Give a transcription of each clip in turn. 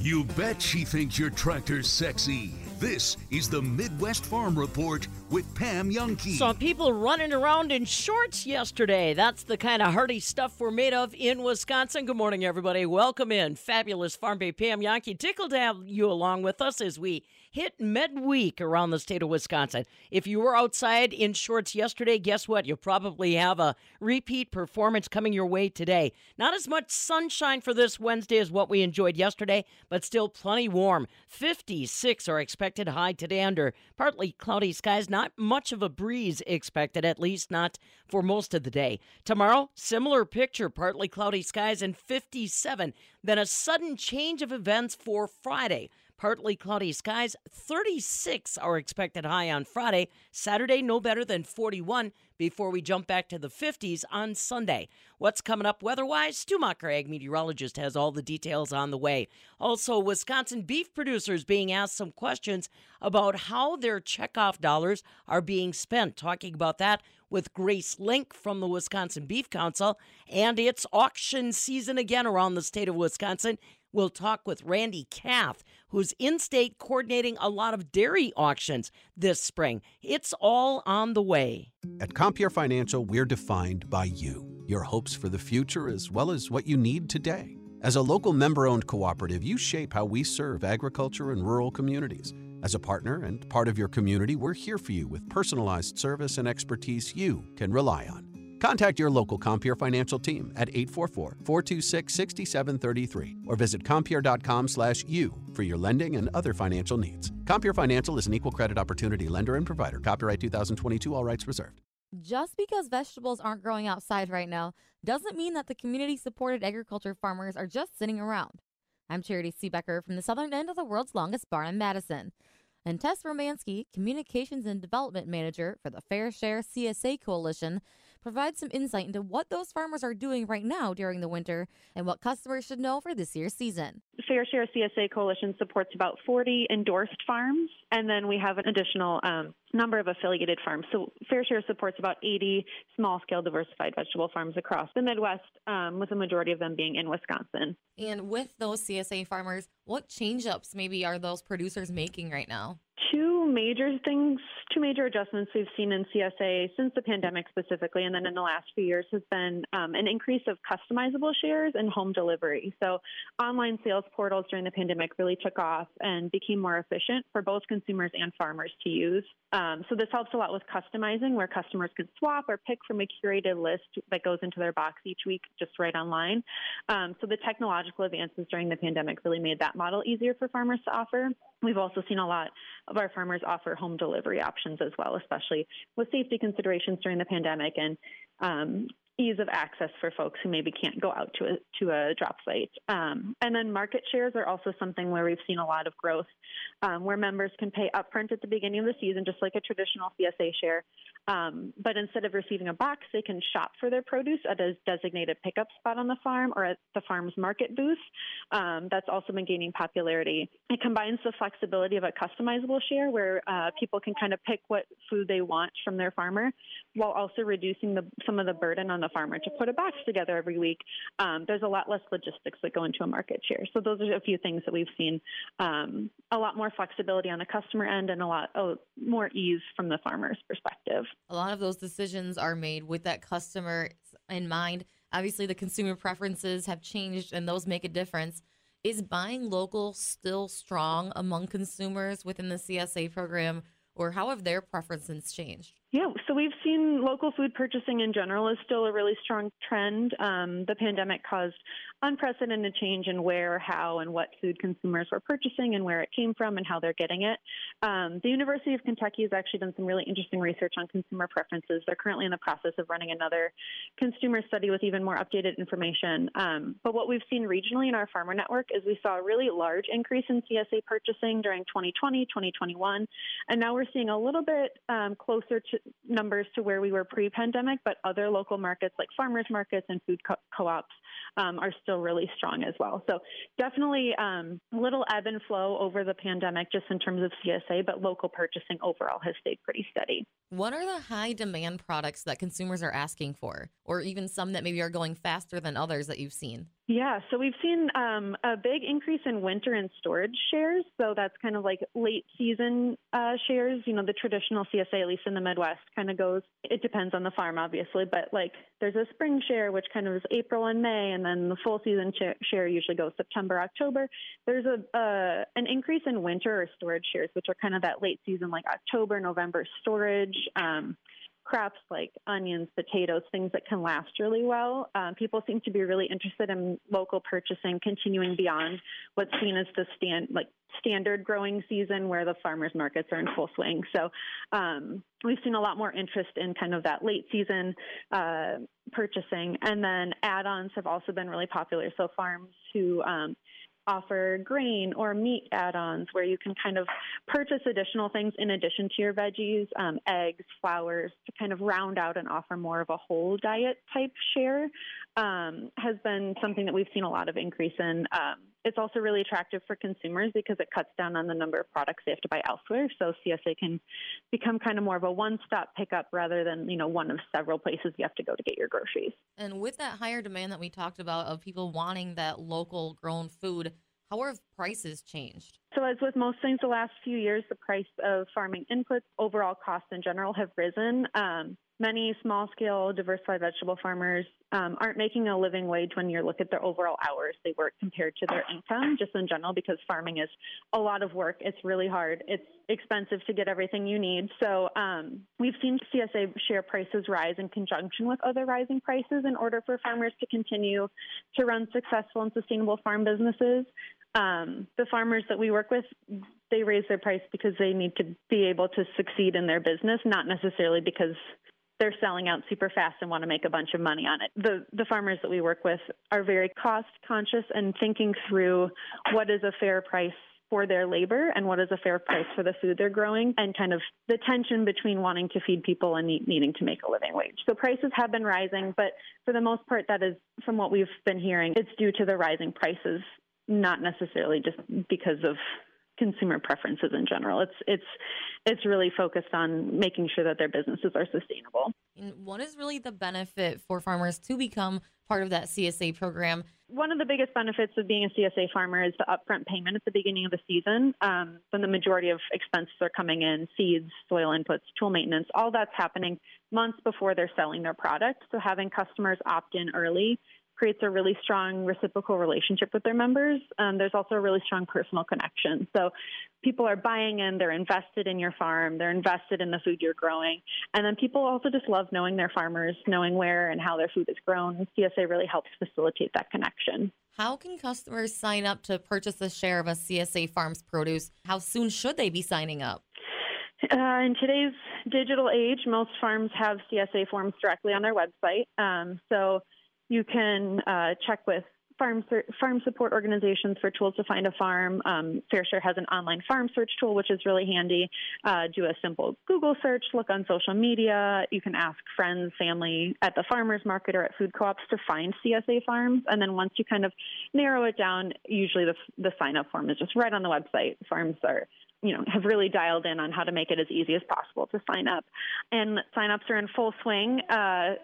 You bet she thinks your tractor's sexy. This is the Midwest Farm Report with Pam Jahnke. Saw people running around in shorts yesterday. That's the kind of hardy stuff we're made of in Wisconsin. Good morning, everybody. Welcome in. Fabulous Farm Babe Pam Jahnke. Tickled to have you along with us as we hit midweek around the state of Wisconsin. If you were outside in shorts yesterday, guess what? You'll probably have a repeat performance coming your way today. Not as much sunshine for this Wednesday as what we enjoyed yesterday, but still plenty warm. 56 are expected high today under partly cloudy skies. Not much of a breeze expected, at least not for most of the day. Tomorrow, similar picture, partly cloudy skies and 57. Then a sudden change of events for Friday. Partly cloudy skies. 36 are expected high on Friday. Saturday, no better than 41 before we jump back to the 50s on Sunday. What's coming up weather wise? Stu Macher, ag meteorologist, has all the details on the way. Also, Wisconsin beef producers being asked some questions about how their checkoff dollars are being spent. Talking about that with Grace Link from the Wisconsin Beef Council. And it's auction season again around the state of Wisconsin. We'll talk with Randy Cath, who's in state coordinating a lot of dairy auctions this spring. It's all on the way. At Compeer Financial, we're defined by you, your hopes for the future, as well as what you need today. As a local member owned cooperative, you shape how we serve agriculture and rural communities. As a partner and part of your community, we're here for you with personalized service and expertise you can rely on. Contact your local Compeer Financial team at 844-426-6733 or visit compeer.com slash you for your lending and other financial needs. Compeer Financial is an equal credit opportunity lender and provider. Copyright 2022, all rights reserved. Just because vegetables aren't growing outside right now doesn't mean that the community-supported agriculture farmers are just sitting around. I'm Charitee Seebecker from the southern end of the world's longest barn in Madison. And Tess Romanski, Communications and Development Manager for the FairShare CSA Coalition, provide some insight into what those farmers are doing right now during the winter and what customers should know for this year's season. FairShare CSA Coalition supports about 40 endorsed farms, and then we have an additional um, number of affiliated farms. So FairShare supports about 80 small scale diversified vegetable farms across the Midwest, um, with the majority of them being in Wisconsin. And with those CSA farmers, what change ups maybe are those producers making right now? Two major things, two major adjustments we've seen in CSA since the pandemic specifically, and then in the last few years has been um, an increase of customizable shares and home delivery. So online sales portals during the pandemic really took off and became more efficient for both consumers and farmers to use. Um, so this helps a lot with customizing, where customers can swap or pick from a curated list that goes into their box each week, just right online. Um, so the technological advances during the pandemic really made that model easier for farmers to offer. We've also seen a lot of our farmers offer home delivery options as well, especially with safety considerations during the pandemic and um, ease of access for folks who maybe can't go out to a to a drop site. Um, and then market shares are also something where we've seen a lot of growth, um, where members can pay upfront at the beginning of the season, just like a traditional CSA share. Um, but instead of receiving a box, they can shop for their produce at a designated pickup spot on the farm or at the farm's market booth. Um, that's also been gaining popularity. It combines the flexibility of a customizable share, where uh, people can kind of pick what food they want from their farmer, while also reducing the, some of the burden on the farmer to put a box together every week. Um, there's a lot less logistics that go into a market share. So those are a few things that we've seen. Um, a lot more flexibility on the customer end and a lot oh, more ease from the farmer's perspective. A lot of those decisions are made with that customer in mind. Obviously, the consumer preferences have changed and those make a difference. Is buying local still strong among consumers within the CSA program, or how have their preferences changed? Yeah, so we've seen local food purchasing in general is still a really strong trend. Um, the pandemic caused unprecedented change in where, how, and what food consumers were purchasing and where it came from and how they're getting it. Um, the University of Kentucky has actually done some really interesting research on consumer preferences. They're currently in the process of running another consumer study with even more updated information. Um, but what we've seen regionally in our farmer network is we saw a really large increase in CSA purchasing during 2020, 2021, and now we're seeing a little bit um, closer to numbers to where we were pre-pandemic, but other local markets like farmers markets and food co- co-ops um, are still really strong as well. So definitely um, a little ebb and flow over the pandemic, just in terms of CSA, but local purchasing overall has stayed pretty steady. What are the high demand products that consumers are asking for, or even some that maybe are going faster than others that you've seen? Yeah, so we've seen um, a big increase in winter and storage shares. So that's kind of like late season uh, shares. You know, the traditional CSA, at least in the Midwest, kind of goes, it depends on the farm, obviously, but like there's a spring share, which kind of is April and May, and then the full season share usually goes September, October. There's a uh, an increase in winter or storage shares, which are kind of that late season, like October, November storage. Um, crops like onions, potatoes, things that can last really well. Um, people seem to be really interested in local purchasing, continuing beyond what's seen as the stand like standard growing season where the farmers markets are in full swing. So um, we've seen a lot more interest in kind of that late season uh, purchasing, and then add-ons have also been really popular. So farms who um, offer grain or meat add-ons where you can kind of purchase additional things in addition to your veggies, um, eggs, flours, to kind of round out and offer more of a whole diet type share um, has been something that we've seen a lot of increase in. Um, it's also really attractive for consumers because it cuts down on the number of products they have to buy elsewhere. So CSA can become kind of more of a one-stop pickup rather than you know one of several places you have to go to get your groceries. And with that higher demand that we talked about of people wanting that local grown food, how have prices changed? So, as with most things the last few years, the price of farming inputs, overall costs in general, have risen. Um, many small scale diversified vegetable farmers um, aren't making a living wage when you look at their overall hours they work compared to their income, just in general, because farming is a lot of work. It's really hard. It's expensive to get everything you need. So um, we've seen CSA share prices rise in conjunction with other rising prices in order for farmers to continue to run successful and sustainable farm businesses. Um, the farmers that we work with, they raise their price because they need to be able to succeed in their business, not necessarily because they're selling out super fast and want to make a bunch of money on it. The the farmers that we work with are very cost conscious and thinking through what is a fair price for their labor and what is a fair price for the food they're growing and kind of the tension between wanting to feed people and needing to make a living wage. So prices have been rising, but for the most part that is from what we've been hearing, it's due to the rising prices, not necessarily just because of consumer preferences in general. It's it's it's really focused on making sure that their businesses are sustainable. And what is really the benefit for farmers to become part of that CSA program? One of the biggest benefits of being a CSA farmer is the upfront payment at the beginning of the season. Um, when the majority of expenses are coming in, seeds, soil inputs, tool maintenance, all that's happening months before they're selling their product. So having customers opt in early creates a really strong reciprocal relationship with their members. Um, there's also a really strong personal connection. So people are buying in, they're invested in your farm, they're invested in the food you're growing. And then people also just love knowing their farmers, knowing where and how their food is grown. CSA really helps facilitate that connection. How can customers sign up to purchase a share of a CSA Farms produce? How soon should they be signing up? Uh, in today's digital age, most farms have CSA forms directly on their website. Um, so you can uh, check with farm farm support organizations for tools to find a farm. Um, FairShare has an online farm search tool, which is really handy. Uh, do a simple Google search, look on social media. You can ask friends, family at the farmers market or at food co-ops to find CSA farms. And then once you kind of narrow it down, usually the the sign up form is just right on the website. Farms are you know, have really dialed in on how to make it as easy as possible to sign up. And sign ups are in full swing. Uh,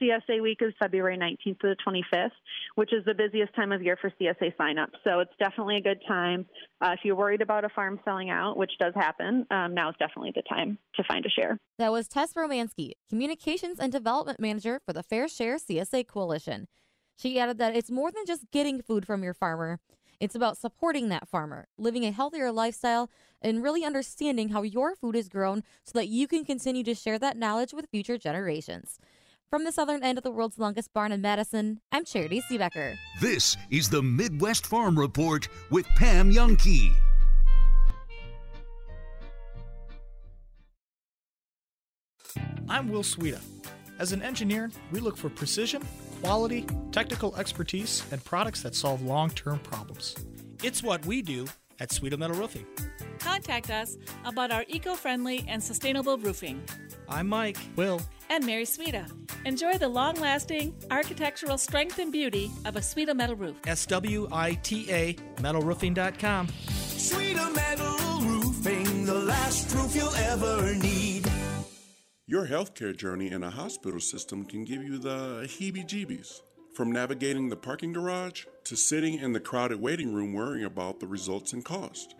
CSA week is February 19th to the 25th, which is the busiest time of year for CSA signups. So it's definitely a good time. Uh, if you're worried about a farm selling out, which does happen, um, now is definitely the time to find a share. That was Tess Romanski, Communications and Development Manager for the FairShare CSA Coalition. She added that it's more than just getting food from your farmer. It's about supporting that farmer, living a healthier lifestyle, and really understanding how your food is grown so that you can continue to share that knowledge with future generations. From the southern end of the world's longest barn in Madison, I'm Charitee Seebecker. This is the Midwest Farm Report with Pam Jahnke. I'm Will Sweeta. As an engineer, we look for precision, quality, technical expertise, and products that solve long term problems. It's what we do at Sweda Metal Roofing. Contact us about our eco friendly and sustainable roofing I'm Mike. Will. And Mary Sweda. Enjoy the long lasting architectural strength and beauty of a Sweda metal roof. S W I T A metalroofing.com. Sweda Metal Roofing, the last roof you'll ever need. Your healthcare journey in a hospital system can give you the heebie jeebies. From navigating the parking garage to sitting in the crowded waiting room worrying about the results and cost.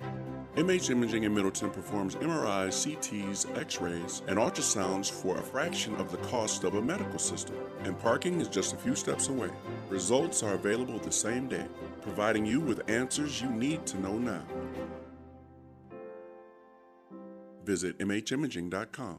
MH Imaging in Middleton performs MRIs, CTs, X rays, and ultrasounds for a fraction of the cost of a medical system. And parking is just a few steps away. Results are available the same day, providing you with answers you need to know now. Visit MHimaging.com.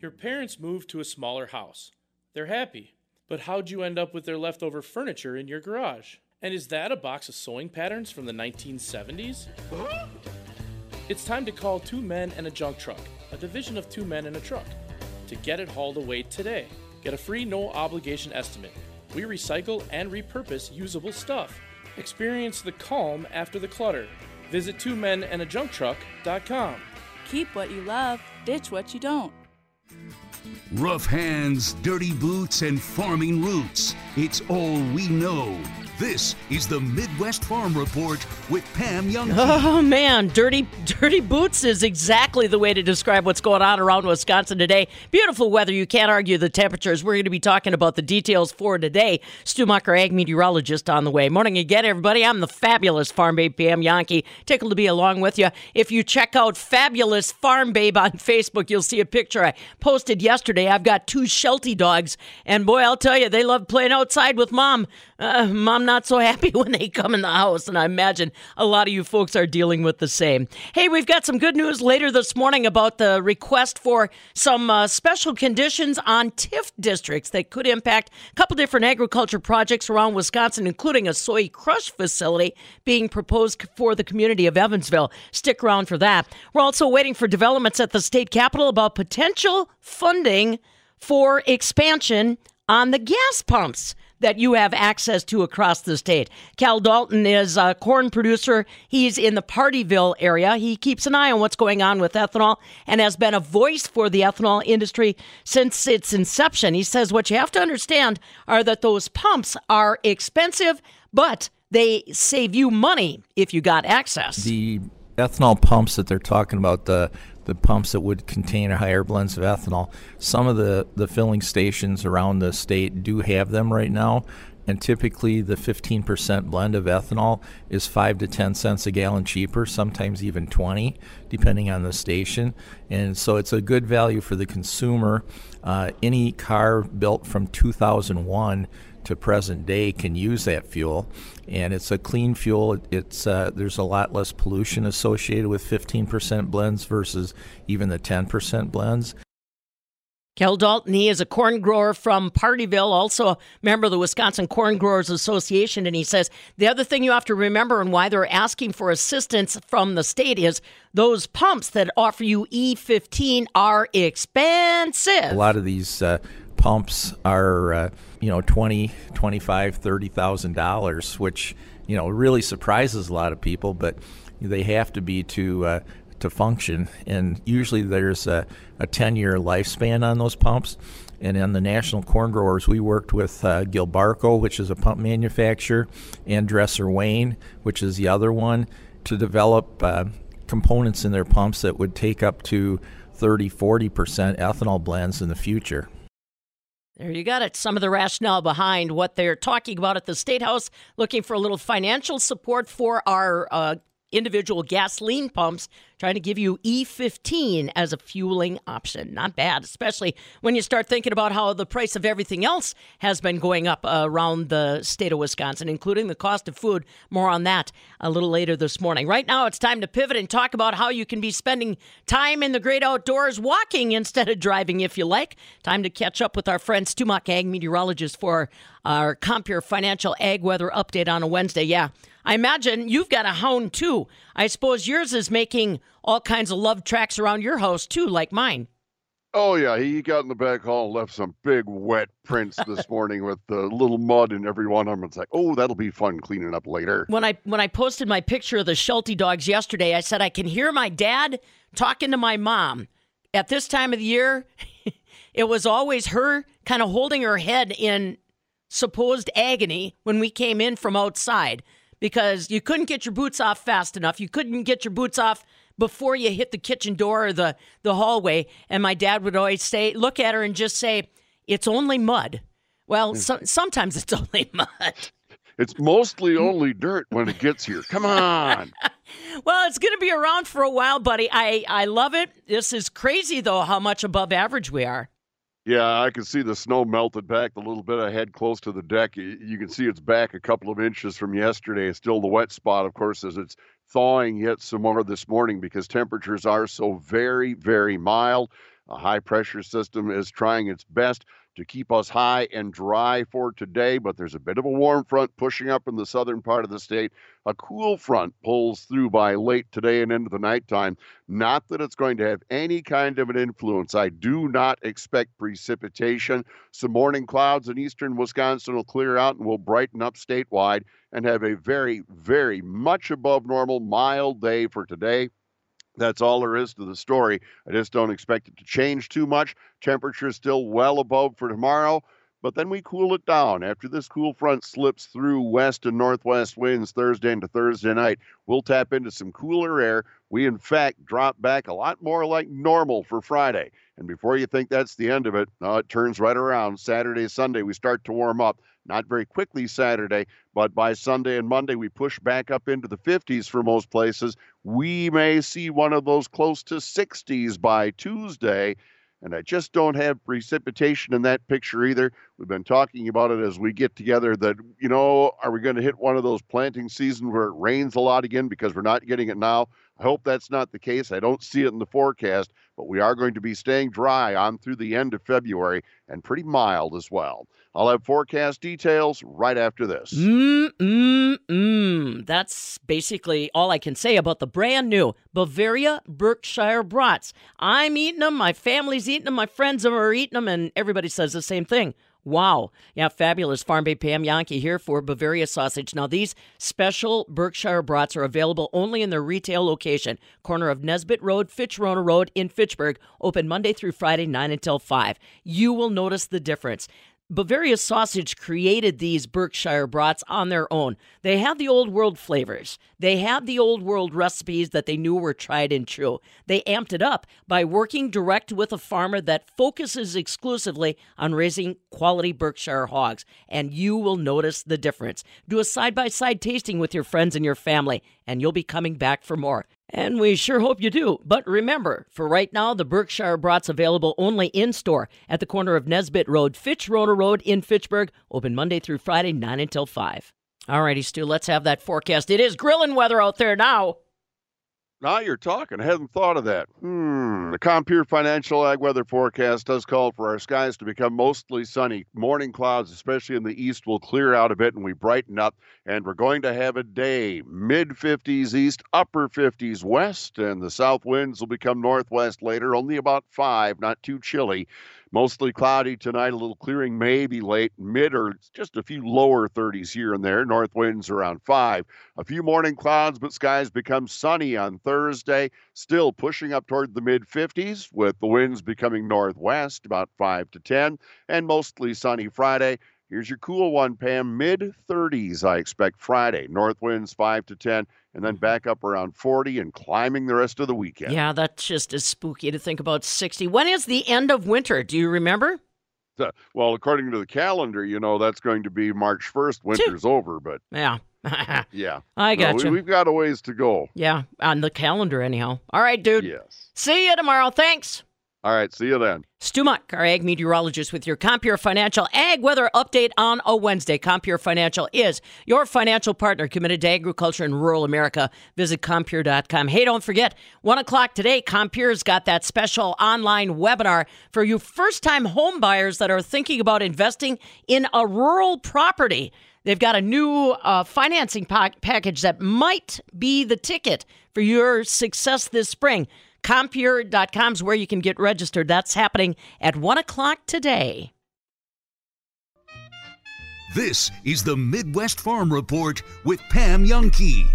Your parents moved to a smaller house. They're happy. But how'd you end up with their leftover furniture in your garage? And is that a box of sewing patterns from the 1970s? It's time to call Two Men and a Junk Truck, a division of Two Men and a Truck, to get it hauled away today. Get a free no obligation estimate. We recycle and repurpose usable stuff. Experience the calm after the clutter. Visit twomenajuncktruck.com. Keep what you love, ditch what you don't. Rough hands, dirty boots, and farming roots. It's all we know. This is the Midwest Farm Report with Pam Young. Oh man, dirty dirty boots is exactly the way to describe what's going on around Wisconsin today. Beautiful weather, you can't argue the temperatures. We're going to be talking about the details for today. Stu Mucker, ag meteorologist on the way. Morning again, everybody. I'm the fabulous Farm Babe Pam Jahnke. Tickled to be along with you. If you check out Fabulous Farm Babe on Facebook, you'll see a picture I posted yesterday. I've got two Sheltie dogs, and boy, I'll tell you, they love playing outside with mom. Uh, mom not so happy when they come in the house, and I imagine a lot of you folks are dealing with the same. Hey, we've got some good news later this morning about the request for some uh, special conditions on TIF districts that could impact a couple different agriculture projects around Wisconsin, including a soy crush facility being proposed for the community of Evansville. Stick around for that. We're also waiting for developments at the state capitol about potential funding for expansion on the gas pumps that you have access to across the state. Cal Dalton is a corn producer. He's in the Pardeeville area. He keeps an eye on what's going on with ethanol and has been a voice for the ethanol industry since its inception. He says what you have to understand are that those pumps are expensive, but they save you money if you got access. The ethanol pumps that they're talking about, the the pumps that would contain a higher blends of ethanol. Some of the, the filling stations around the state do have them right now, and typically the 15% blend of ethanol is 5 to 10 cents a gallon cheaper, sometimes even 20, depending on the station. And so it's a good value for the consumer. Uh, any car built from 2001 to present day can use that fuel, and it's a clean fuel. It's uh, there's a lot less pollution associated with 15% blends versus even the 10% blends. Cal Dalton, he is a corn grower from Pardeeville, also a member of the Wisconsin Corn Growers Association. And he says the other thing you have to remember and why they're asking for assistance from the state is those pumps that offer you E15 are expensive. A lot of these uh, pumps are, uh, you know, 20, 25, 30,000 dollars, which, you know, really surprises a lot of people, but they have to be to uh, to function. And usually there's a, a 10 year lifespan on those pumps. And in the national corn growers, we worked with uh, Gilbarco, which is a pump manufacturer, and Dresser Wayne, which is the other one, to develop uh, components in their pumps that would take up to 30, 40% ethanol blends in the future. There you got it. Some of the rationale behind what they're talking about at the State House, looking for a little financial support for our uh, individual gasoline pumps trying to give you E15 as a fueling option. Not bad, especially when you start thinking about how the price of everything else has been going up around the state of Wisconsin, including the cost of food. More on that a little later this morning. Right now, it's time to pivot and talk about how you can be spending time in the great outdoors walking instead of driving, if you like. Time to catch up with our friend Stu Muck, ag meteorologist, for our Compeer Financial Ag Weather Update on a Wednesday. Yeah, I imagine you've got a hound too. I suppose yours is making all kinds of love tracks around your house too, like mine. Oh yeah, he got in the back hall and left some big wet prints this morning with the little mud in every one of them. It's like, oh, that'll be fun cleaning up later. When I when I posted my picture of the Sheltie dogs yesterday, I said I can hear my dad talking to my mom. At this time of the year, it was always her kind of holding her head in supposed agony when we came in from outside because you couldn't get your boots off fast enough. You couldn't get your boots off before you hit the kitchen door or the, the hallway. And my dad would always say, look at her and just say, it's only mud. Well, hmm. so, sometimes it's only mud. It's mostly only dirt when it gets here. Come on. well, it's going to be around for a while, buddy. I, I love it. This is crazy, though, how much above average we are. Yeah, I can see the snow melted back a little bit. I had close to the deck. You can see it's back a couple of inches from yesterday. It's still the wet spot, of course, as it's thawing yet some more this morning because temperatures are so very, very mild. A high pressure system is trying its best to keep us high and dry for today, but there's a bit of a warm front pushing up in the southern part of the state. A cool front pulls through by late today and into the nighttime. Not that it's going to have any kind of an influence. I do not expect precipitation. Some morning clouds in eastern Wisconsin will clear out and will brighten up statewide and have a very, very much above normal mild day for today. That's all there is to the story. I just don't expect it to change too much. Temperature is still well above for tomorrow, but then we cool it down. After this cool front slips through west and northwest winds Thursday into Thursday night, we'll tap into some cooler air. We, in fact, drop back a lot more like normal for Friday. And before you think that's the end of it, no, it turns right around. Saturday, Sunday, we start to warm up. Not very quickly Saturday, but by Sunday and Monday, we push back up into the 50s for most places. We may see one of those close to 60s by Tuesday. And I just don't have precipitation in that picture either. We've been talking about it as we get together that, you know, are we going to hit one of those planting seasons where it rains a lot again because we're not getting it now? I hope that's not the case. I don't see it in the forecast, but we are going to be staying dry on through the end of February and pretty mild as well. I'll have forecast details right after this. Mm, mm, mm. That's basically all I can say about the brand new Bavaria Berkshire brats. I'm eating them, my family's eating them, my friends are eating them, and everybody says the same thing. Wow. Yeah, fabulous. Farm Babe Pam Jahnke here for Bavaria Sausage. Now, these special Berkshire brats are available only in their retail location, corner of Nesbitt Road, Fitchrona Road in Fitchburg, open Monday through Friday, 9 until 5. You will notice the difference. Bavaria Sausage created these Berkshire brats on their own. They have the old world flavors. They have the old world recipes that they knew were tried and true. They amped it up by working direct with a farmer that focuses exclusively on raising quality Berkshire hogs, and you will notice the difference. Do a side by side tasting with your friends and your family, and you'll be coming back for more. And we sure hope you do. But remember, for right now, the Berkshire Brats available only in store at the corner of Nesbitt Road, Fitchrona Road in Fitchburg, open Monday through Friday, 9 until 5. All righty, Stu, let's have that forecast. It is grilling weather out there now. Now you're talking. I hadn't thought of that. Hmm. The Compeer Financial Ag Weather Forecast does call for our skies to become mostly sunny. Morning clouds, especially in the east, will clear out a bit and we brighten up. And we're going to have a day mid 50s east, upper 50s west, and the south winds will become northwest later, only about five, not too chilly. Mostly cloudy tonight, a little clearing maybe late, mid or just a few lower 30s here and there. North winds around 5. A few morning clouds, but skies become sunny on Thursday, still pushing up toward the mid 50s, with the winds becoming northwest about 5 to 10, and mostly sunny Friday. Here's your cool one, Pam. Mid 30s, I expect Friday. North winds 5 to 10, and then mm-hmm. back up around 40 and climbing the rest of the weekend. Yeah, that's just as spooky to think about 60. When is the end of winter? Do you remember? well, according to the calendar, you know, that's going to be March 1st. Winter's over, but. Yeah. yeah. I No, gotcha. we, we've got a ways to go. Yeah, on the calendar, anyhow. All right, dude. Yes. See you tomorrow. Thanks. All right. See you then. Stu Muck, our ag meteorologist with your Compeer Financial Ag Weather Update on a Wednesday. Compeer Financial is your financial partner committed to agriculture in rural America. Visit Compeer.com. Hey, don't forget, 1 o'clock today, Compeer's got that special online webinar for you first time home buyers that are thinking about investing in a rural property. They've got a new uh, financing pa- package that might be the ticket for your success this spring. Compeer.com is where you can get registered. That's happening at 1 o'clock today. This is the Midwest Farm Report with Pam Jahnke.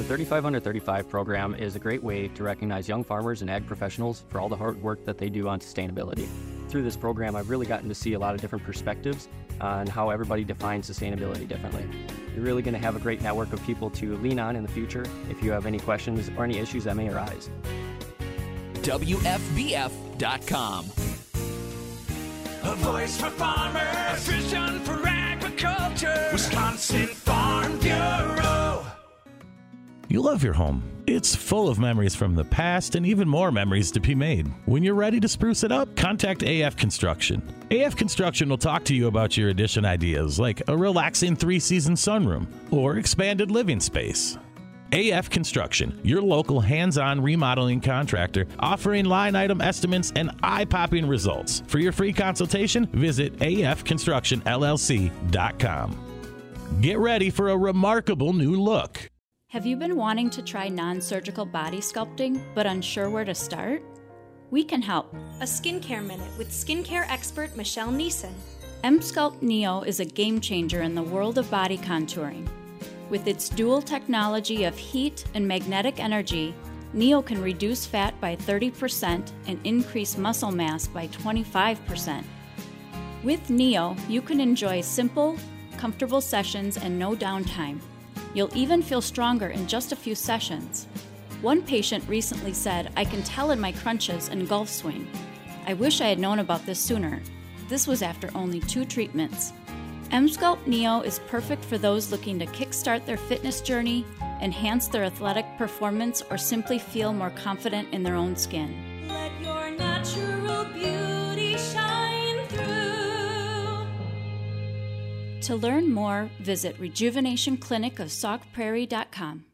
The 35 Under 35 program is a great way to recognize young farmers and ag professionals for all the hard work that they do on sustainability. Through this program, I've really gotten to see a lot of different perspectives on how everybody defines sustainability differently. You're really going to have a great network of people to lean on in the future if you have any questions or any issues that may arise. WFBF.com. A voice for farmers, a vision for agriculture. Wisconsin Farm Bureau. You love your home. It's full of memories from the past and even more memories to be made. When you're ready to spruce it up, contact AF Construction. AF Construction will talk to you about your addition ideas like a relaxing three season sunroom or expanded living space. AF Construction, your local hands on remodeling contractor, offering line item estimates and eye popping results. For your free consultation, visit afconstructionllc.com. Get ready for a remarkable new look. Have you been wanting to try non surgical body sculpting but unsure where to start? We can help. A skincare minute with skincare expert Michelle Neeson. Emsculpt Neo is a game changer in the world of body contouring. With its dual technology of heat and magnetic energy, Neo can reduce fat by 30% and increase muscle mass by 25%. With Neo, you can enjoy simple, comfortable sessions and no downtime. You'll even feel stronger in just a few sessions. One patient recently said, I can tell in my crunches and golf swing. I wish I had known about this sooner. This was after only two treatments. Emsculpt Neo is perfect for those looking to kickstart their fitness journey, enhance their athletic performance, or simply feel more confident in their own skin. To learn more, visit rejuvenationclinicofsaukprairie.com.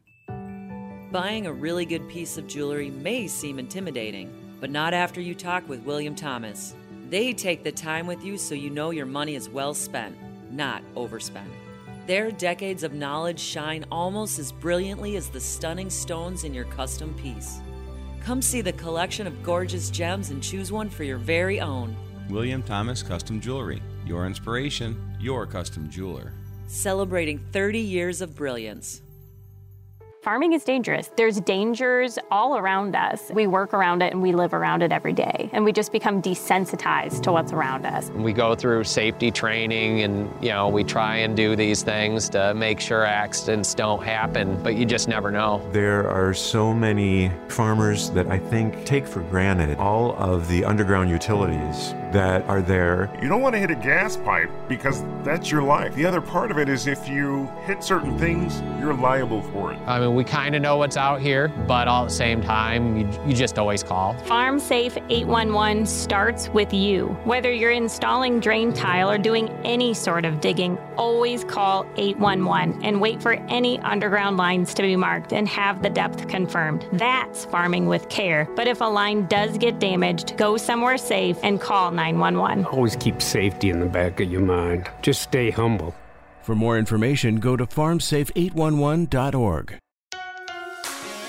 Buying a really good piece of jewelry may seem intimidating, but not after you talk with William Thomas. They take the time with you so you know your money is well spent, not overspent. Their decades of knowledge shine almost as brilliantly as the stunning stones in your custom piece. Come see the collection of gorgeous gems and choose one for your very own. William Thomas Custom Jewelry. Your inspiration, your custom jeweler. Celebrating 30 years of brilliance. Farming is dangerous. There's dangers all around us. We work around it and we live around it every day. And we just become desensitized to what's around us. We go through safety training and, you know, we try and do these things to make sure accidents don't happen, but you just never know. There are so many farmers that I think take for granted all of the underground utilities that are there. You don't want to hit a gas pipe because that's your life. The other part of it is if you hit certain things, you're liable for it. I mean, we kind of know what's out here, but all at the same time, you, you just always call. Farm Safe 811 starts with you. Whether you're installing drain tile or doing any sort of digging, always call 811 and wait for any underground lines to be marked and have the depth confirmed. That's farming with care. But if a line does get damaged, go somewhere safe and call 911. Always keep safety in the back of your mind. Just stay humble. For more information, go to farmsafe811.org.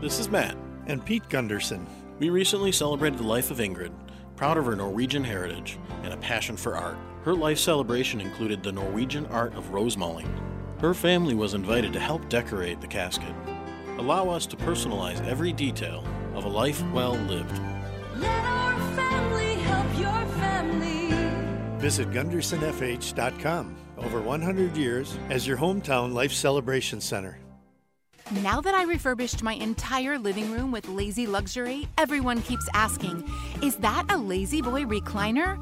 This is Matt and Pete Gunderson. We recently celebrated the life of Ingrid. Proud of her Norwegian heritage and a passion for art, her life celebration included the Norwegian art of rosemaling. Her family was invited to help decorate the casket. Allow us to personalize every detail of a life well lived. Let our family help your family. Visit GundersonFH.com. Over 100 years as your hometown life celebration center. Now that I refurbished my entire living room with lazy luxury, everyone keeps asking, is that a La-Z-Boy recliner?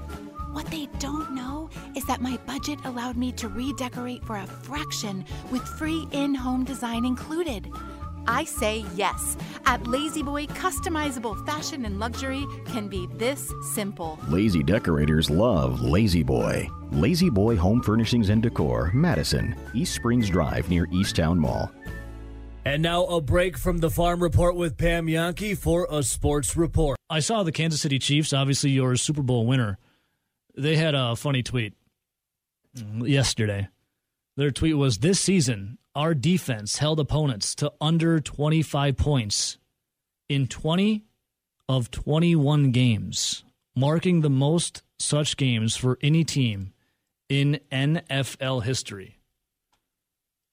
What they don't know is that my budget allowed me to redecorate for a fraction with free in home design included. I say yes. At La-Z-Boy, customizable fashion and luxury can be this simple. Lazy decorators love La-Z-Boy. Lazy Boy Home Furnishings and Decor, Madison, East Springs Drive near East Towne Mall. And now a break from the Farm Report with Pam Jahnke for a sports report. I saw the Kansas City Chiefs, obviously your Super Bowl winner. They had a funny tweet yesterday. Their tweet was This season, our defense held opponents to under 25 points in 20 of 21 games, marking the most such games for any team in NFL history.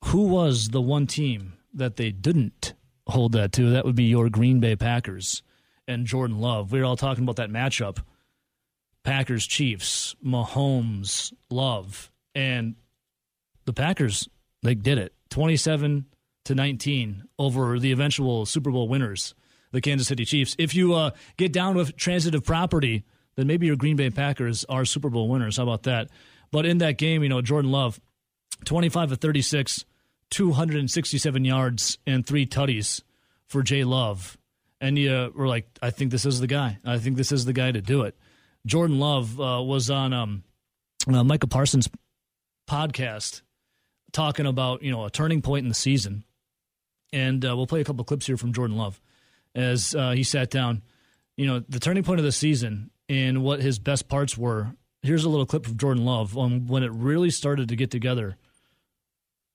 Who was the one team that they didn't hold that to? That would be your Green Bay Packers and Jordan Love. We were all talking about that matchup Packers Chiefs, Mahomes, Love, and the Packers they did it 27 to 19 over the eventual Super Bowl winners, the Kansas City Chiefs. If you uh, get down with transitive property, then maybe your Green Bay Packers are Super Bowl winners. How about that? But in that game, you know, Jordan Love, 25 of 36, 267 yards and three tutties for Jay Love. And you were like, I think this is the guy. I think this is the guy to do it. Jordan Love uh, was on um, uh, Micah Parsons' podcast talking about you know a turning point in the season, and uh, we'll play a couple clips here from Jordan Love as uh, he sat down. You know the turning point of the season and what his best parts were. Here's a little clip of Jordan Love on when it really started to get together.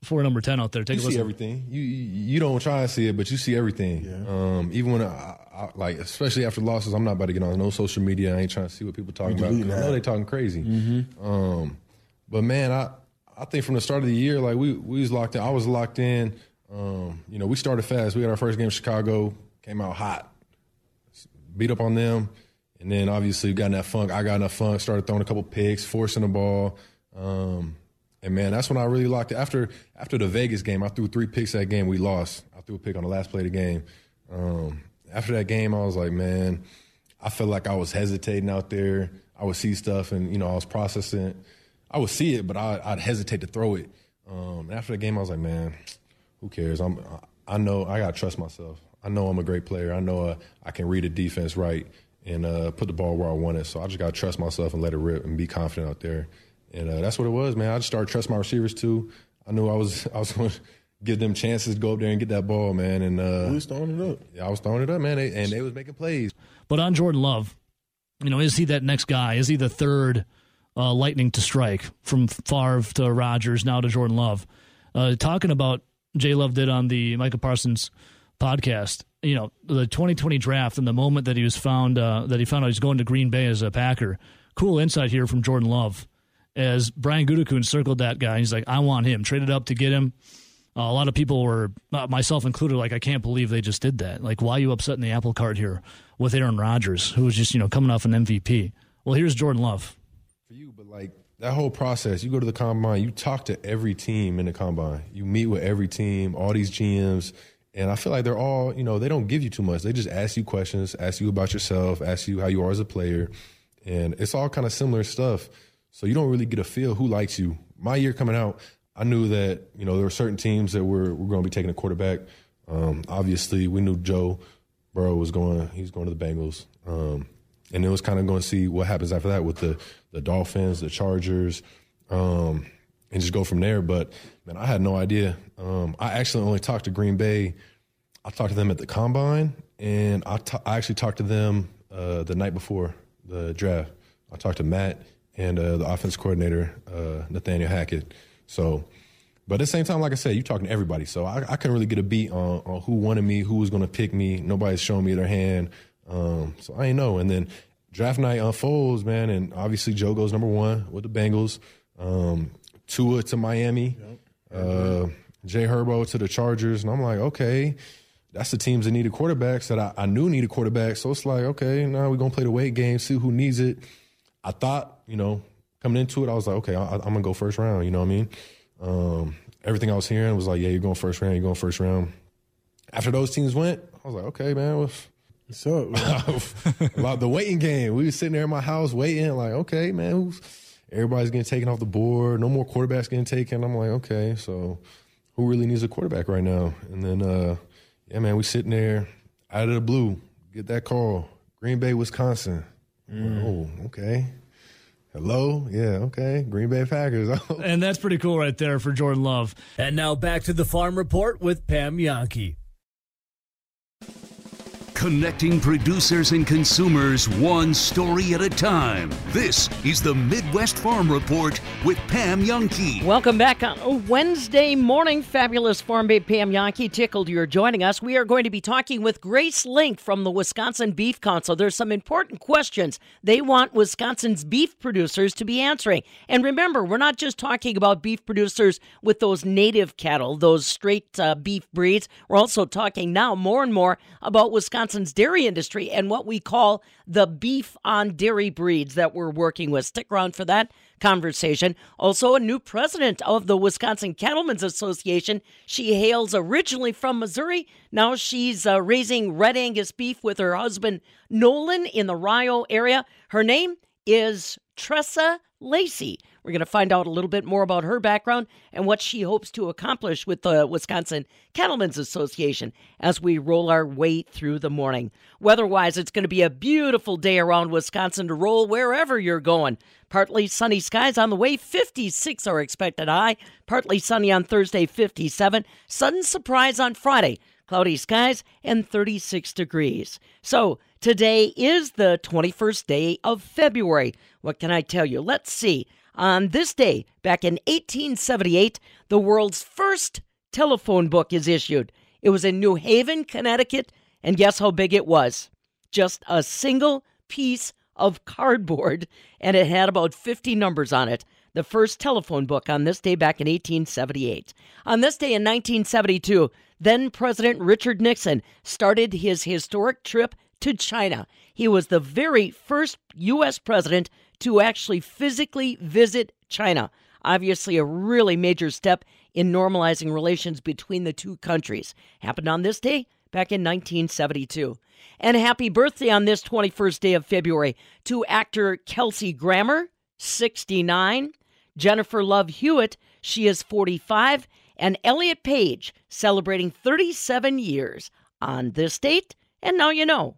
For number ten out there, take you a listen. see everything. You you don't try to see it, but you see everything. Um, even when I, I, like, especially after losses, I'm not about to get on no social media. I ain't trying to see what people talking about. I know they talking crazy. Mhm. Um, but man, I I think from the start of the year, like we we was locked in. I was locked in. Um, you know, we started fast. We had our first game in Chicago, came out hot, beat up on them, and then obviously we got in that funk. I got in that funk, started throwing a couple picks, forcing the ball. Um, and man, that's when I really locked it. After after the Vegas game, I threw three picks that game. We lost. I threw a pick on the last play of the game. Um, after that game, I was like, man, I felt like I was hesitating out there. I would see stuff, and you know, I was processing. I would see it, but I, I'd hesitate to throw it. Um, and after the game, I was like, man, who cares? I'm, I know I gotta trust myself. I know I'm a great player. I know uh, I can read a defense right and uh, put the ball where I want it. So I just gotta trust myself and let it rip and be confident out there. And uh, that's what it was, man. I just started trusting my receivers too. I knew I was I was going to give them chances to go up there and get that ball, man. And uh, We was throwing it up. Yeah, I was throwing it up, man. They, and they was making plays. But on Jordan Love, you know, is he that next guy? Is he the third uh, lightning to strike from Favre to Rodgers now to Jordan Love? Uh, talking about Jay Love did on the Micah Parsons podcast. You know, the 2020 draft and the moment that he was found uh, that he found out he's going to Green Bay as a Packer. Cool insight here from Jordan Love. As Brian Gutekunst circled that guy, he's like, "I want him." Traded up to get him. Uh, a lot of people were, uh, myself included, like, I can't believe they just did that. Like, why are you upsetting the apple cart here with Aaron Rodgers, who was just, you know, coming off an MVP? Well, here's Jordan Love. For you, but like that whole process, you go to the combine, you talk to every team in the combine, you meet with every team, all these GMs, and I feel like they're all, you know, they don't give you too much. They just ask you questions, ask you about yourself, ask you how you are as a player, and it's all kind of similar stuff. So you don't really get a feel who likes you. My year coming out, I knew that you know there were certain teams that were were going to be taking a quarterback. Um, obviously, we knew Joe Burrow was going. He's going to the Bengals, um, and it was kind of going to see what happens after that with the the Dolphins, the Chargers, um, and just go from there. But man, I had no idea. Um, I actually only talked to Green Bay. I talked to them at the combine, and I I actually talked to them uh, the night before the draft. I talked to Matt and uh, the offense coordinator uh, Nathaniel Hackett. So, but at the same time, like I said, you're talking to everybody. So I, I couldn't really get a beat on, on who wanted me, who was going to pick me. Nobody's showing me their hand. Um, so I ain't know. And then draft night unfolds, man, and obviously Joe goes number one with the Bengals. Um, Tua to Miami. Uh, Jay Herbo to the Chargers, and I'm like, okay, that's the teams that needed quarterbacks that I, I knew needed quarterbacks. So it's like, okay, now we're gonna play the weight game, see who needs it. I thought, you know, coming into it, I was like, okay, I, am gonna go first round. You know what I mean? Um, everything I was hearing was like, yeah, you're going first round, you're going first round. After those teams went, I was like, okay, man. What's up? about the waiting game. We were sitting there in my house waiting, like, okay, man, who's everybody's getting taken off the board, no more quarterbacks getting taken. I'm like, okay, so who really needs a quarterback right now? And then uh, yeah, man, we sitting there out of the blue, get that call. Green Bay, Wisconsin. Mm. Oh, okay. Hello? Yeah, okay. Green Bay Packers. and that's pretty cool right there for Jordan Love. And now back to the farm report with Pam Jahnke. Connecting producers and consumers one story at a time. This is the Midwest Farm Report with Pam Jahnke. Welcome back on Wednesday morning. Fabulous Farm Babe Pam Jahnke. Tickled you're joining us. We are going to be talking with Grace Link from the Wisconsin Beef Council. There's some important questions they want Wisconsin's beef producers to be answering. And remember, we're not just talking about beef producers with those native cattle, those straight uh, beef breeds. We're also talking now more and more about Wisconsin Wisconsin's dairy industry and what we call the beef on dairy breeds that we're working with. Stick around for that conversation. Also, a new president of the Wisconsin Cattlemen's Association. She hails originally from Missouri. Now she's uh, raising red Angus beef with her husband, Nolan, in the Rio area. Her name is Tressa Lacy. We're going to find out a little bit more about her background and what she hopes to accomplish with the Wisconsin Cattlemen's Association as we roll our way through the morning. Weather wise, it's going to be a beautiful day around Wisconsin to roll wherever you're going. Partly sunny skies on the way, 56 are expected high. Partly sunny on Thursday, 57. Sudden surprise on Friday, cloudy skies and 36 degrees. So, today is the 21st day of February. What can I tell you? Let's see. On this day, back in 1878, the world's first telephone book is issued. It was in New Haven, Connecticut, and guess how big it was? Just a single piece of cardboard, and it had about 50 numbers on it. The first telephone book on this day back in 1878. On this day in 1972, then President Richard Nixon started his historic trip to China. He was the very first U.S. president to actually physically visit China. Obviously, a really major step in normalizing relations between the two countries. Happened on this day back in 1972. And happy birthday on this 21st day of February to actor Kelsey Grammer, 69, Jennifer Love Hewitt, she is 45, and Elliot Page, celebrating 37 years on this date. And now you know.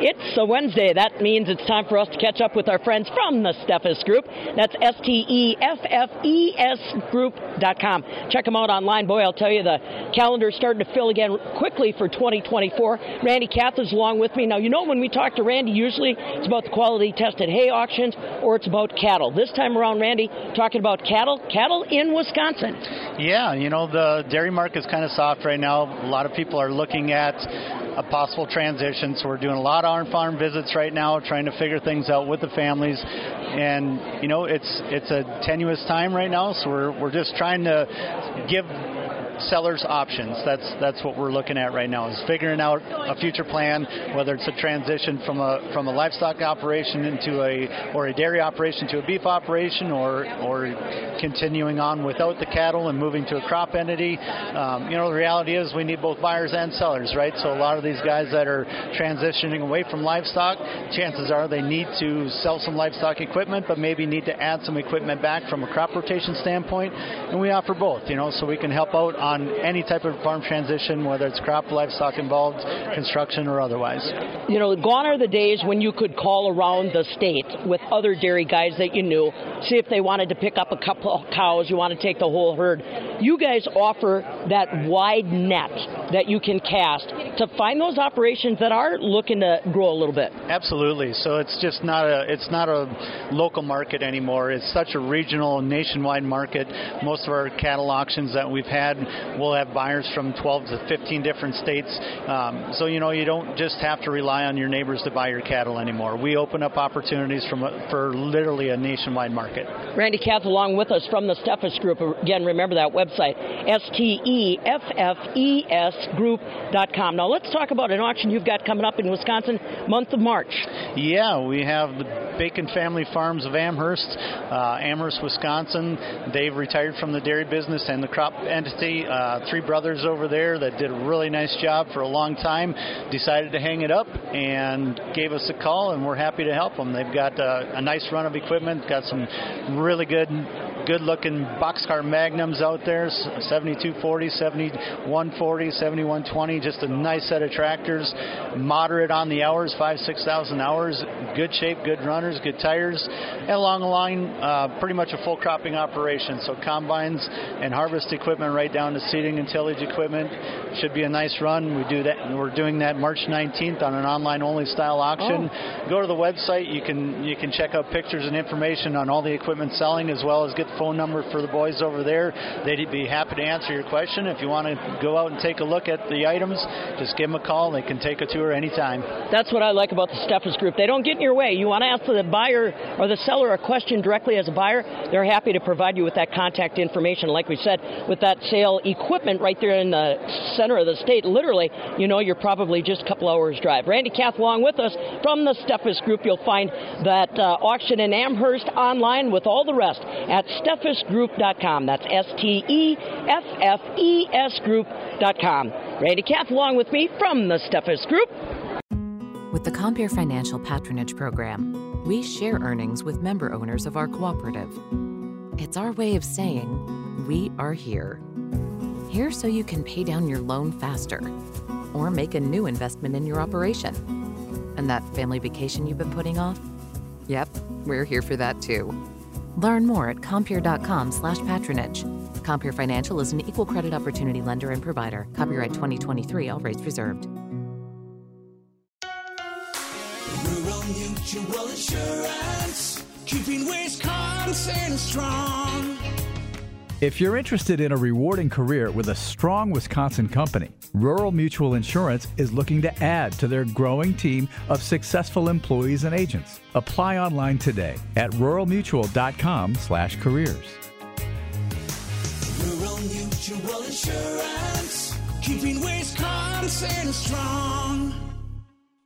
It's a Wednesday. That means it's time for us to catch up with our friends from the Steffes Group. That's S T E F F E S Group.com. Check them out online. Boy, I'll tell you, the calendar's starting to fill again quickly for 2024. Randy Cath is along with me. Now, you know, when we talk to Randy, usually it's about the quality tested hay auctions or it's about cattle. This time around, Randy, talking about cattle, cattle in Wisconsin. Yeah, you know, the dairy market is kind of soft right now. A lot of people are looking at a possible transition. So we're doing a lot of on-farm visits right now, trying to figure things out with the families. And you know, it's it's a tenuous time right now, so we're we're just trying to give sellers options. That's that's what we're looking at right now is figuring out a future plan, whether it's a transition from a from a livestock operation into a or a dairy operation to a beef operation, or or continuing on without the cattle and moving to a crop entity. Um, you know, the reality is we need both buyers and sellers, right? So a lot of these guys that are transitioning away from livestock, chances are they need to sell some livestock equipment, but maybe need to add some equipment back from a crop rotation standpoint. And we offer both, you know, so we can help out on any type of farm transition, whether it's crop, livestock involved, construction, or otherwise. You know, gone are the days when you could call around the state with other dairy guys that you knew, see if they wanted to pick up a couple of cows, you want to take the whole herd. You guys offer that wide net that you can cast to find those operations that are looking to grow a little bit. Absolutely. So it's just not a it's not a local market anymore. It's such a regional, nationwide market. Most of our cattle auctions that we've had we'll have buyers from 12 to 15 different states. Um, so, you know, you don't just have to rely on your neighbors to buy your cattle anymore. We open up opportunities from for literally a nationwide market. Randy Cath along with us from the Steffes Group. Again, remember that website, S-T-E-F-F-E-S group.com. Now let's talk about an auction you've got coming up in Wisconsin, month of March. Yeah, we have the Bacon Family Farms of Amherst, uh, Amherst, Wisconsin. They've retired from the dairy business and the crop entity. Uh, three brothers over there that did a really nice job for a long time decided to hang it up and gave us a call, and we're happy to help them. They've got uh, a nice run of equipment, got some really good good looking boxcar magnums out there. 7240 7140 7120 just a nice set of tractors. Moderate on the hours five six thousand hours. Good shape good runners good tires. And along the line uh, pretty much a full cropping operation. So combines and harvest equipment right down to seeding and tillage equipment. Should be a nice run. We do that we're doing that march 19th on an online only style auction. Oh. go to the website. You can you can check out pictures and information on all the equipment selling as well as get phone number for the boys over there. They'd be happy to answer your question. If you want to go out and take a look at the items, just give them a call. They can take a tour anytime. That's what I like about the Steffes Group. They don't get in your way. You want to ask the buyer or the seller a question directly as a buyer, they're happy to provide you with that contact information. Like we said, with that sale equipment right there in the center of the state, literally, you know, you're probably just a couple hours drive. Randy Cath along with us from the Steffes Group. You'll find that uh, auction in Amherst online with all the rest at steffesgroup.com. That's S T E F F E S group.com. Randy Cath along with me from the Steffes Group. With the Compeer Financial Patronage Program, we share earnings with member owners of our cooperative. It's our way of saying, we are here. Here so you can pay down your loan faster or make a new investment in your operation. And that family vacation you've been putting off? Yep, we're here for that too. Learn more at compeer.com slash patronage. Compeer Financial is an equal credit opportunity lender and provider. Copyright 2023, all rates reserved. Rural Mutual Insurance, keeping Wisconsin strong. If you're interested in a rewarding career with a strong Wisconsin company, Rural Mutual Insurance is looking to add to their growing team of successful employees and agents. Apply online today at ruralmutual.com/careers. Rural Mutual Insurance, keeping Wisconsin strong.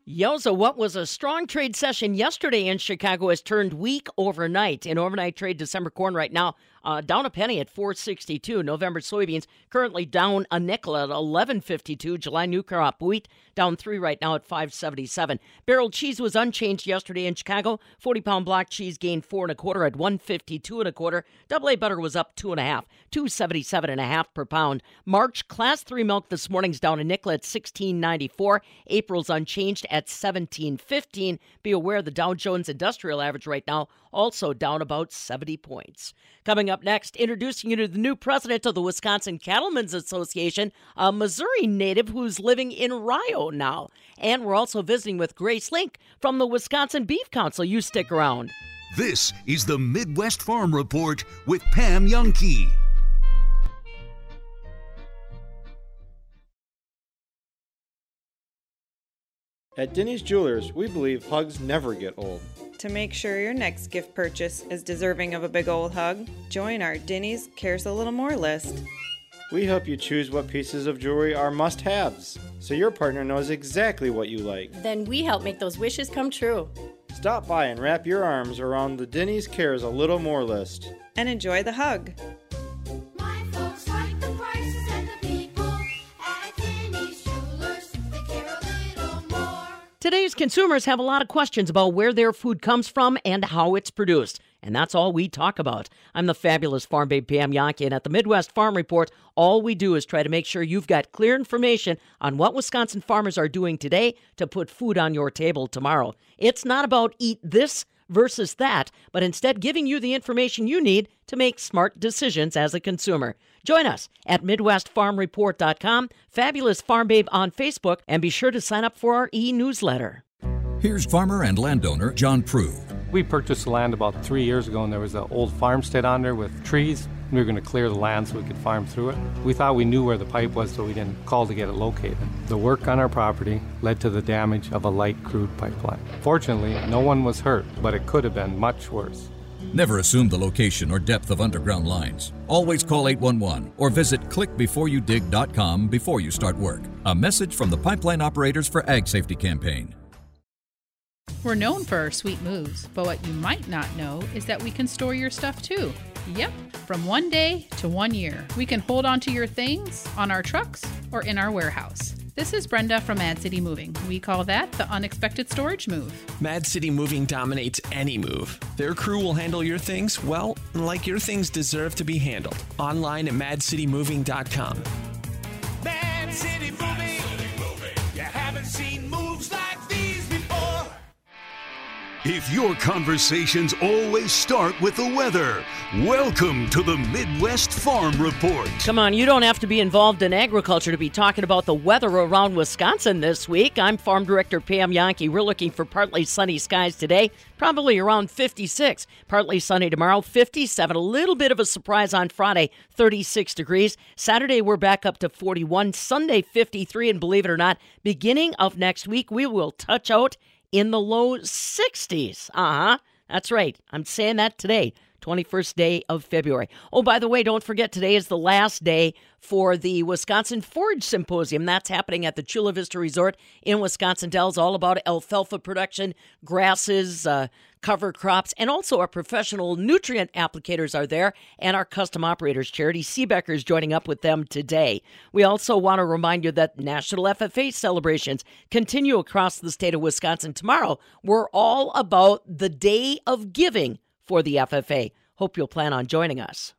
Yoza, what was a strong trade session yesterday in Chicago has turned weak overnight. In overnight trade, December corn right now uh, down a penny at 462. November soybeans currently down a nickel at 1152. July new crop wheat down three right now at 577. Barrel cheese was unchanged yesterday in Chicago. 40 pound block cheese gained four and a quarter at 152 and a quarter. Double A butter was up two and a half, 277 and a half per pound. March class three milk this morning's down a nickel at 1694. April's unchanged at 1715. Be aware the Dow Jones Industrial Average right now also down about 70 points. Coming up next, introducing you to the new president of the Wisconsin Cattlemen's Association, a Missouri native who's living in Rio now. And we're also visiting with Grace Link from the Wisconsin Beef Council. You stick around. This is the Midwest Farm Report with Pam Jahnke. At Denny's Jewelers, we believe hugs never get old. To make sure your next gift purchase is deserving of a big old hug, join our Denny's Cares a Little More list. We help you choose what pieces of jewelry are must haves, so your partner knows exactly what you like. Then we help make those wishes come true. Stop by and wrap your arms around the Denny's Cares a Little More list. And enjoy the hug. Today's consumers have a lot of questions about where their food comes from and how it's produced. And that's all we talk about. I'm the fabulous farm babe Pam Jahnke, and at the Midwest Farm Report, all we do is try to make sure you've got clear information on what Wisconsin farmers are doing today to put food on your table tomorrow. It's not about eat this versus that, but instead giving you the information you need to make smart decisions as a consumer. Join us at MidwestFarmReport.com, Fabulous Farm Babe on Facebook, and be sure to sign up for our e newsletter. Here's farmer and landowner John Prue. We purchased the land about three years ago, and there was an old farmstead on there with trees We were going to clear the land so we could farm through it. We thought we knew where the pipe was, so we didn't call to get it located. The work on our property led to the damage of a light crude pipeline. Fortunately, no one was hurt, but it could have been much worse. Never assume the location or depth of underground lines. Always call 811 or visit clickbeforeyoudig.com before you start work. A message from the Pipeline Operators for Ag Safety campaign. We're known for our sweet moves, but what you might not know is that we can store your stuff too. Yep, from one day to one year. We can hold on to your things on our trucks or in our warehouse. This is Brenda from Mad City Moving. We call that the unexpected storage move. Mad City Moving dominates any move. Their crew will handle your things, well, like your things deserve to be handled. Online at madcitymoving.com. Mad City Moving. If your conversations always start with the weather, welcome to the Midwest Farm Report. Come on, you don't have to be involved in agriculture to be talking about the weather around Wisconsin this week. I'm Farm Director Pam Jahnke. We're looking for partly sunny skies today, probably around 56. Partly sunny tomorrow, 57. A little bit of a surprise on Friday, 36 degrees. Saturday, we're back up to 41. Sunday, 53. And believe it or not, beginning of next week, we will touch out in the low 60s. Uh huh. That's right. I'm saying that today. 21st day of February. Oh, by the way, don't forget today is the last day for the Wisconsin Forage Symposium. That's happening at the Chula Vista Resort in Wisconsin Dells, all about alfalfa production, grasses, uh, cover crops, and also our professional nutrient applicators are there and our custom operators. Charitee Seebecker is joining up with them today. We also want to remind you that National FFA celebrations continue across the state of Wisconsin tomorrow. We're all about the day of giving for the FFA. Hope you'll plan on joining us.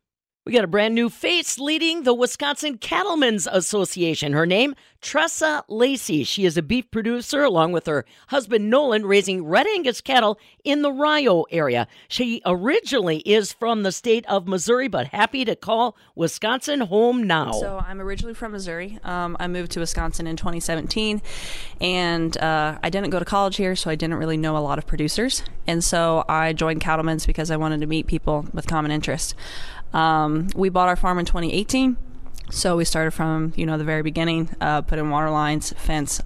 We got a brand new face leading the Wisconsin Cattlemen's Association. Her name, Tressa Lacy. She is a beef producer along with her husband Nolan, raising red Angus cattle in the Rio area. She originally is from the state of Missouri, but happy to call Wisconsin home now. So I'm originally from Missouri. Um, I moved to Wisconsin in 2017, and uh, I didn't go to college here, so I didn't really know a lot of producers. And so I joined Cattlemen's because I wanted to meet people with common interests. Um, we bought our farm in 2018, so we started from you know the very beginning, uh, put in water lines, fence,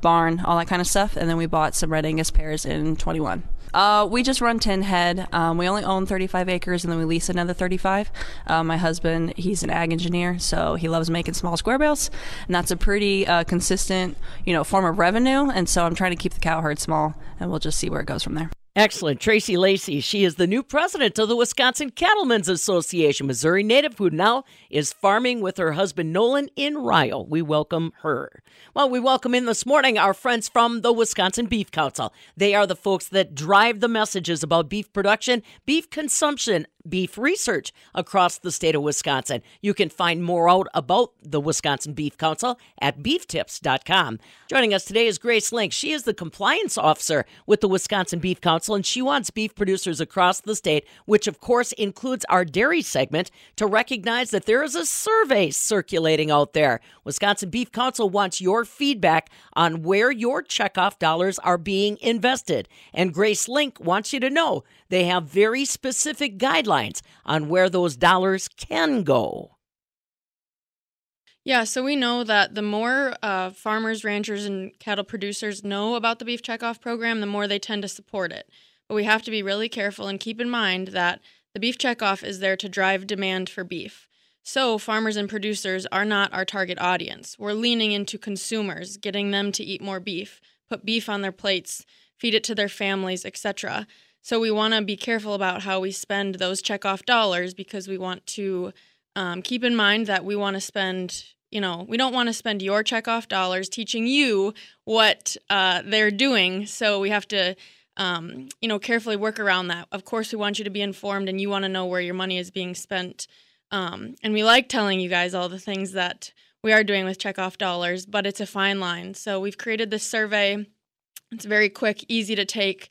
barn, all that kind of stuff, and then we bought some red Angus pairs in 21. Uh, we just run 10 head. Um, we only own 35 acres and then we lease another 35. Uh, my husband, he's an ag engineer, so he loves making small square bales, and that's a pretty uh, consistent, you know, form of revenue. And so I'm trying to keep the cow herd small, and we'll just see where it goes from there. Excellent. Tracy Lacy, she is the new president of the Wisconsin Cattlemen's Association, Missouri native, who now is farming with her husband Nolan in Rio. We welcome her. Well, we welcome in this morning our friends from the Wisconsin Beef Council. They are the folks that drive the messages about beef production, beef consumption, beef research across the state of Wisconsin. You can find more out about the Wisconsin Beef Council at beeftips.com. Joining us today is Grace Link. She is the compliance officer with the Wisconsin Beef Council, and she wants beef producers across the state, which of course includes our dairy segment, to recognize that there is a survey circulating out there. Wisconsin Beef Council wants your feedback on where your checkoff dollars are being invested. And Grace Link wants you to know they have very specific guidelines on where those dollars can go. Yeah, so we know that the more uh, farmers, ranchers, and cattle producers know about the beef checkoff program, the more they tend to support it. But we have to be really careful and keep in mind that the beef checkoff is there to drive demand for beef. So, farmers and producers are not our target audience. We're leaning into consumers, getting them to eat more beef, put beef on their plates, feed it to their families, etc. So, we want to be careful about how we spend those checkoff dollars because we want to um, keep in mind that we want to spend, you know, we don't want to spend your checkoff dollars teaching you what uh, they're doing. So, we have to um, you know, carefully work around that. Of course, we want you to be informed and you want to know where your money is being spent. Um, and we like telling you guys all the things that we are doing with checkoff dollars, but it's a fine line. So we've created this survey. It's very quick, easy to take,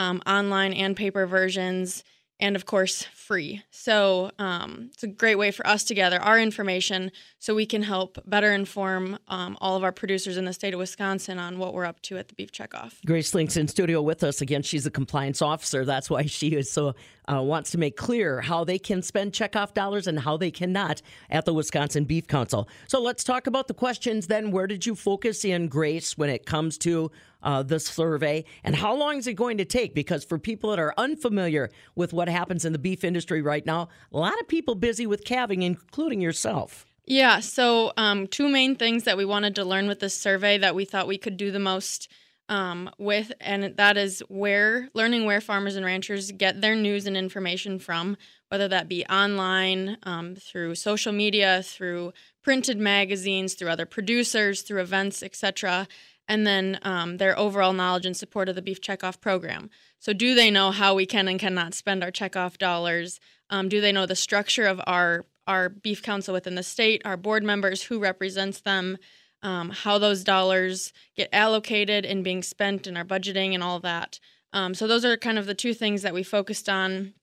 um, online and paper versions, and of course, free. So um, it's a great way for us to gather our information so we can help better inform um, all of our producers in the state of Wisconsin on what we're up to at the Beef Checkoff. Grace Link's in studio with us again. She's a compliance officer. That's why she is so uh, wants to make clear how they can spend checkoff dollars and how they cannot at the Wisconsin Beef Council. So let's talk about the questions then. Where did you focus in, Grace, when it comes to uh, the survey? And how long is it going to take? Because for people that are unfamiliar with what happens in the beef industry right now, a lot of people busy with calving, including yourself. Yeah, so um, two main things that we wanted to learn with this survey that we thought we could do the most um, with, and that is where learning where farmers and ranchers get their news and information from, whether that be online, um, through social media, through printed magazines, through other producers, through events, etc., and then um, their overall knowledge and support of the Beef Checkoff program. So, do they know how we can and cannot spend our checkoff dollars? Um, do they know the structure of our our beef council within the state, our board members, who represents them, um, how those dollars get allocated and being spent in our budgeting and all that. Um, so those are kind of the two things that we focused on.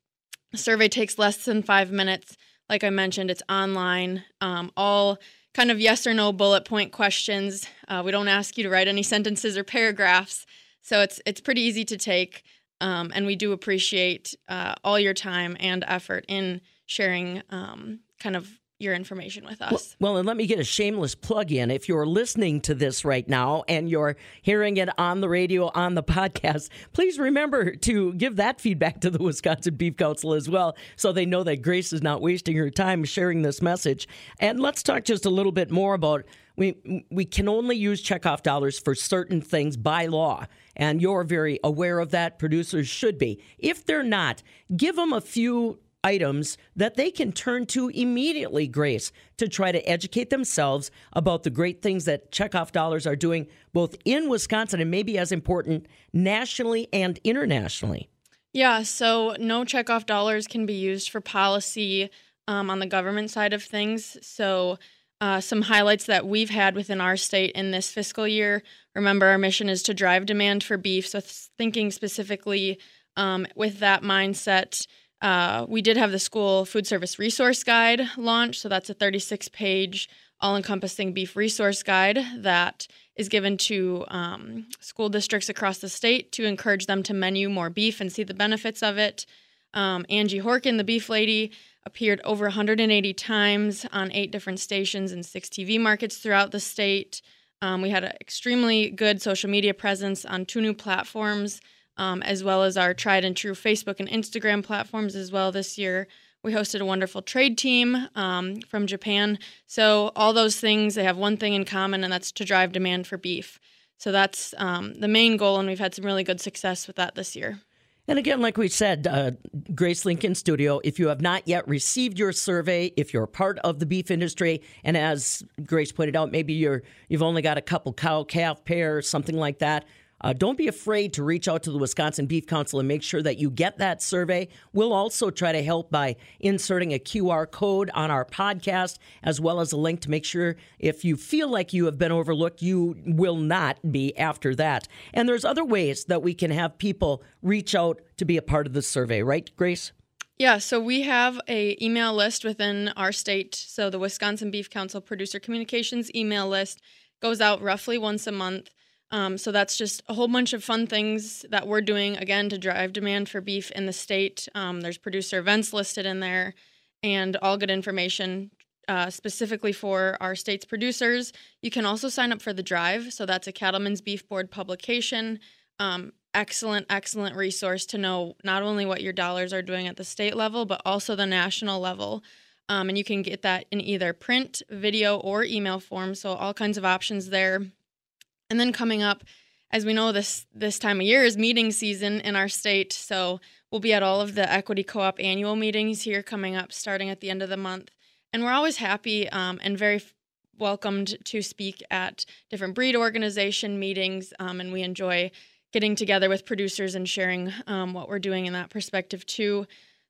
The survey takes less than five minutes. Like I mentioned, it's online. Um, all kind of yes or no bullet point questions. Uh, we don't ask you to write any sentences or paragraphs, so it's it's pretty easy to take. Um, and we do appreciate uh, all your time and effort in sharing um, kind of your information with us. Well, well, and let me get a shameless plug in. If you're listening to this right now and you're hearing it on the radio, on the podcast, please remember to give that feedback to the Wisconsin Beef Council as well so they know that Grace is not wasting her time sharing this message. And let's talk just a little bit more about we we can only use checkoff dollars for certain things by law and you're very aware of that producers should be if they're not give them a few items that they can turn to immediately, Grace, to try to educate themselves about the great things that checkoff dollars are doing both in Wisconsin and maybe as important nationally and internationally. Yeah, so no checkoff dollars can be used for policy um, on the government side of things. So, uh, some highlights that we've had within our state in this fiscal year. Remember, our mission is to drive demand for beef. So, thinking specifically um, with that mindset, uh, we did have the school food service resource guide launch. So that's a 36 page, all encompassing beef resource guide that is given to um, school districts across the state to encourage them to menu more beef and see the benefits of it. Um, Angie Horkan, the beef lady, appeared over 180 times on eight different stations and six TV markets throughout the state. Um, we had an extremely good social media presence on two new platforms um, as well as our tried and true Facebook and Instagram platforms as well this year. We hosted a wonderful trade team um, from Japan. So, all those things, they have one thing in common, and that's to drive demand for beef. So, that's um, the main goal, and we've had some really good success with that this year. And again, like we said, uh, Grace Link in studio, if you have not yet received your survey, if you're part of the beef industry, and as Grace pointed out, maybe you're you've only got a couple cow calf pairs, something like that, uh, don't be afraid to reach out to the Wisconsin Beef Council and make sure that you get that survey. We'll also try to help by inserting a QR code on our podcast, as well as a link to make sure if you feel like you have been overlooked, you will not be after that. And there's other ways that we can have people reach out to be a part of the survey, right, Grace? Yeah, so we have a email list within our state. So the Wisconsin Beef Council Producer Communications email list goes out roughly once a month. Um, so that's just a whole bunch of fun things that we're doing again to drive demand for beef in the state. Um, there's producer events listed in there, and all good information uh, specifically for our state's producers. You can also sign up for the drive. So that's a Cattlemen's Beef Board publication. Um, excellent, excellent resource to know not only what your dollars are doing at the state level, but also the national level. Um, and you can get that in either print, video, or email form. So all kinds of options there. And then coming up, as we know, this this time of year is meeting season in our state. So we'll be at all of the Equity Co-op annual meetings here coming up, starting at the end of the month. And we're always happy um, and very f- welcomed to speak at different breed organization meetings, um, and we enjoy getting together with producers and sharing um, what we're doing in that perspective too.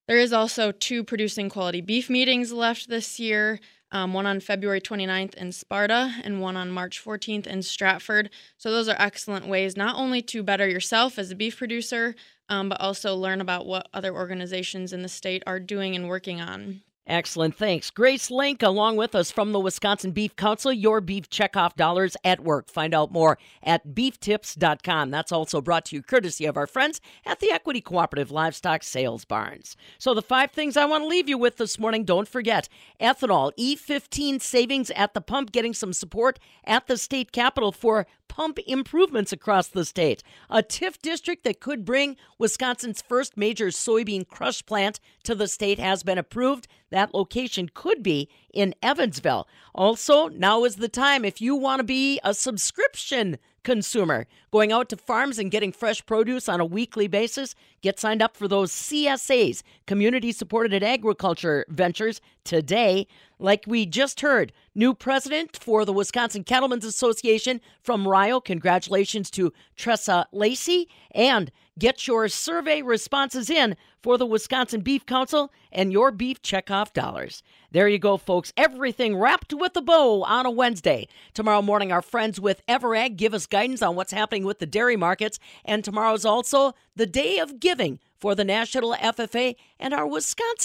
There is also two producing quality beef meetings left this year um, one on February 29th in Sparta and one on March 14th in Stratford. So, those are excellent ways not only to better yourself as a beef producer, um, but also learn about what other organizations in the state are doing and working on. Excellent. Thanks. Grace Link, along with us from the Wisconsin Beef Council, your beef checkoff dollars at work. Find out more at beeftips.com. That's also brought to you courtesy of our friends at the Equity Cooperative Livestock Sales Barns. So, the five things I want to leave you with this morning don't forget ethanol, E15 savings at the pump, getting some support at the state capitol for pump improvements across the state. A TIF district that could bring Wisconsin's first major soybean crush plant to the state has been approved. That location could be in Evansville. Also, now is the time if you want to be a subscription consumer, going out to farms and getting fresh produce on a weekly basis, get signed up for those CSAs, community supported agriculture ventures today. Like we just heard, new president for the Wisconsin Cattlemen's Association from Rio. Congratulations to Tressa Lacy. And get your survey responses in for the Wisconsin Beef Council and your beef checkoff dollars. There you go, folks. Everything wrapped with a bow on a Wednesday. Tomorrow morning, our friends with Ever.Ag give us guidance on what's happening with the dairy markets. And tomorrow's also the day of giving for the National FFA and our Wisconsin.